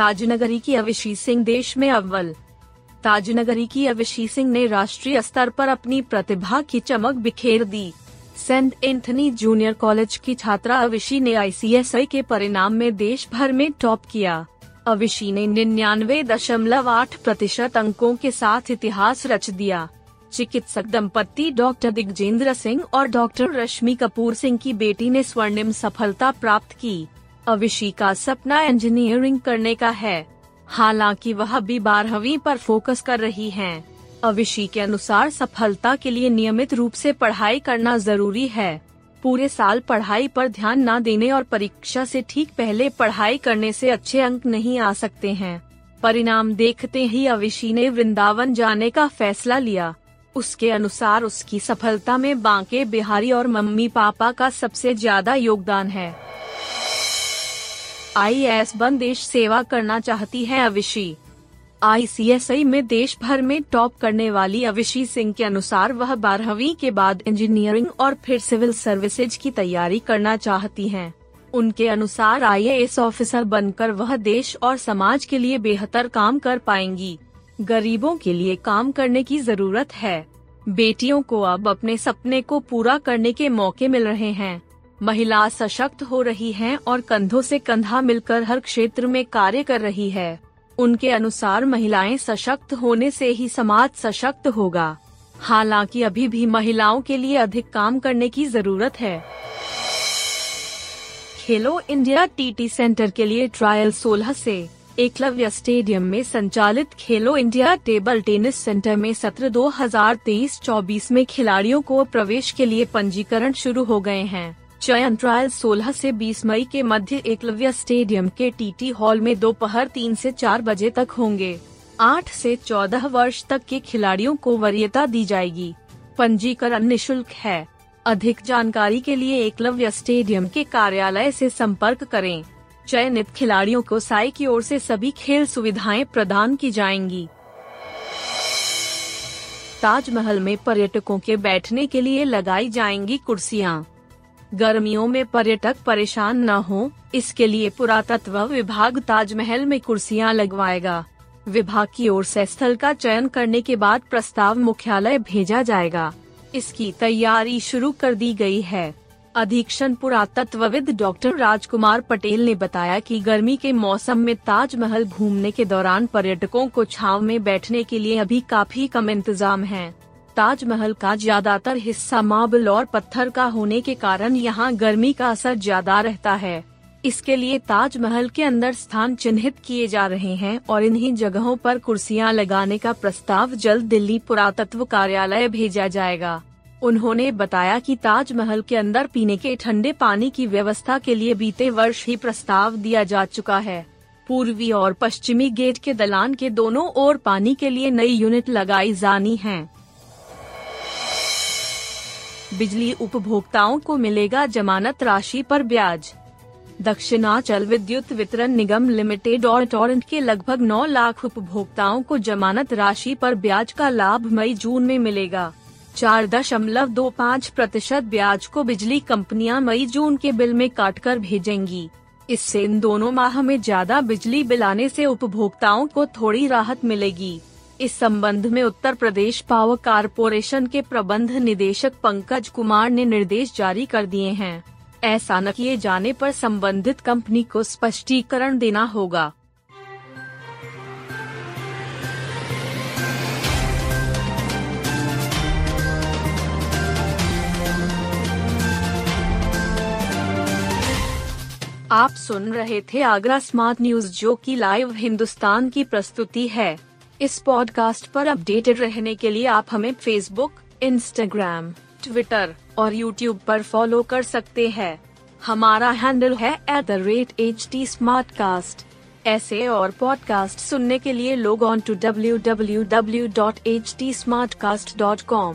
ताजनगरी की अविशी सिंह देश में अव्वल। ताजनगरी की अविशी सिंह ने राष्ट्रीय स्तर पर अपनी प्रतिभा की चमक बिखेर दी। सेंट एंथनी जूनियर कॉलेज की छात्रा अविशी ने आईसीएसआई के परिणाम में देश भर में टॉप किया। अविशी ने निन्यानवे दशमलव आठ प्रतिशत अंकों के साथ इतिहास रच दिया। चिकित्सक दंपति डॉक्टर दिग्जेंद्र सिंह और डॉक्टर रश्मि कपूर सिंह की बेटी ने स्वर्णिम सफलता प्राप्त की। अविशी का सपना इंजीनियरिंग करने का है। हालाँकि वह भी बारहवीं पर फोकस कर रही हैं। अविशी के अनुसार सफलता के लिए नियमित रूप से पढ़ाई करना ज़रूरी है। पूरे साल पढ़ाई पर ध्यान न देने और परीक्षा से ठीक पहले पढ़ाई करने से अच्छे अंक नहीं आ सकते हैं। परिणाम देखते ही अविशी ने वृंदावन जाने का फैसला लिया। उसके अनुसार उसकी सफलता में बांके बिहारी और मम्मी पापा का सबसे ज़्यादा योगदान है। आईएएस बन देश सेवा करना चाहती है अविशी। आईसीएसआई में देश भर में टॉप करने वाली अविशी सिंह के अनुसार वह बारहवीं के बाद इंजीनियरिंग और फिर सिविल सर्विसेज़ की तैयारी करना चाहती हैं। उनके अनुसार आईएएस ऑफिसर बनकर वह देश और समाज के लिए बेहतर काम कर पाएँगी। गरीबों के लिए काम करने की ज़रूरत है। बेटियों को अब अपने सपने को पूरा करने के मौके मिल रहे हैं। महिला सशक्त हो रही हैं और कंधों से कंधा मिलकर हर क्षेत्र में कार्य कर रही है। उनके अनुसार महिलाएँ सशक्त होने से ही समाज सशक्त होगा। हालाँकि अभी भी महिलाओं के लिए अधिक काम करने की ज़रूरत है। खेलो इंडिया टीटी सेंटर के लिए ट्रायल 16 से एकलव्य स्टेडियम में संचालित खेलो इंडिया टेबल टेनिस सेंटर में सत्र 2023-24 में खिलाड़ियों को प्रवेश के लिए पंजीकरण शुरू हो गए हैं। चयन ट्रायल 16 से 20 मई के मध्य एकलव्य स्टेडियम के टीटी हॉल में दोपहर तीन से चार बजे तक होंगे। आठ से चौदह वर्ष तक के खिलाड़ियों को वरीयता दी जाएगी। पंजीकरण निशुल्क है। अधिक जानकारी के लिए एकलव्य स्टेडियम के कार्यालय से संपर्क करें। चयनित खिलाड़ियों को साई की ओर से सभी खेल सुविधाएँ प्रदान की जाएँगी। ताजमहल में पर्यटकों के बैठने के लिए लगाई जाएँगी कुर्सियाँ। गर्मियों में पर्यटक परेशान न हो, इसके लिए पुरातत्व विभाग ताजमहल में कुर्सियाँ लगवाएगा। विभाग की ओर से स्थल का चयन करने के बाद प्रस्ताव मुख्यालय भेजा जाएगा। इसकी तैयारी शुरू कर दी गई है। अधीक्षण पुरातत्वविद डॉक्टर राजकुमार पटेल ने बताया कि गर्मी के मौसम में ताजमहल घूमने के दौरान पर्यटकों को छाव में बैठने के लिए अभी काफ़ी कम इंतज़ाम है। ताजमहल का ज़्यादातर हिस्सा मार्बल और पत्थर का होने के कारण यहाँ गर्मी का असर ज़्यादा रहता है। इसके लिए ताजमहल के अंदर स्थान चिन्हित किए जा रहे हैं और इन्हीं जगहों पर कुर्सियाँ लगाने का प्रस्ताव जल्द दिल्ली पुरातत्व कार्यालय भेजा जाएगा। उन्होंने बताया कि ताजमहल के अंदर पीने के ठंडे पानी की व्यवस्था के लिए बीते वर्ष ही प्रस्ताव दिया जा चुका है। पूर्वी और पश्चिमी गेट के दलान के दोनों ओर पानी के लिए नई यूनिट लगाई जानी है। बिजली उपभोक्ताओं को मिलेगा जमानत राशि पर ब्याज। दक्षिणाचल विद्युत वितरण निगम लिमिटेड और टोरेंट के लगभग 9 लाख उपभोक्ताओं को जमानत राशि पर ब्याज का लाभ मई जून में मिलेगा। चार दशमलव दो पाँच प्रतिशत ब्याज को बिजली कंपनियाँ मई जून के बिल में काटकर भेजेंगी। इससे इन दोनों माह में ज़्यादा बिजली बिल आने से उपभोक्ताओं को थोड़ी राहत मिलेगी। इस संबंध में उत्तर प्रदेश पावर कारपोरेशन के प्रबंध निदेशक पंकज कुमार ने निर्देश जारी कर दिए हैं। ऐसा न किए जाने पर संबंधित कंपनी को स्पष्टीकरण देना होगा। आप सुन रहे थे आगरा स्मार्ट न्यूज़, जो की लाइव हिंदुस्तान की प्रस्तुति है। इस पॉडकास्ट पर अपडेटेड रहने के लिए आप हमें फेसबुक इंस्टाग्राम ट्विटर और यूट्यूब पर फॉलो कर सकते हैं। हमारा हैंडल है at the rate H T ऐसे और पॉडकास्ट सुनने के लिए लोग ऑन टू www.htsmartcast.com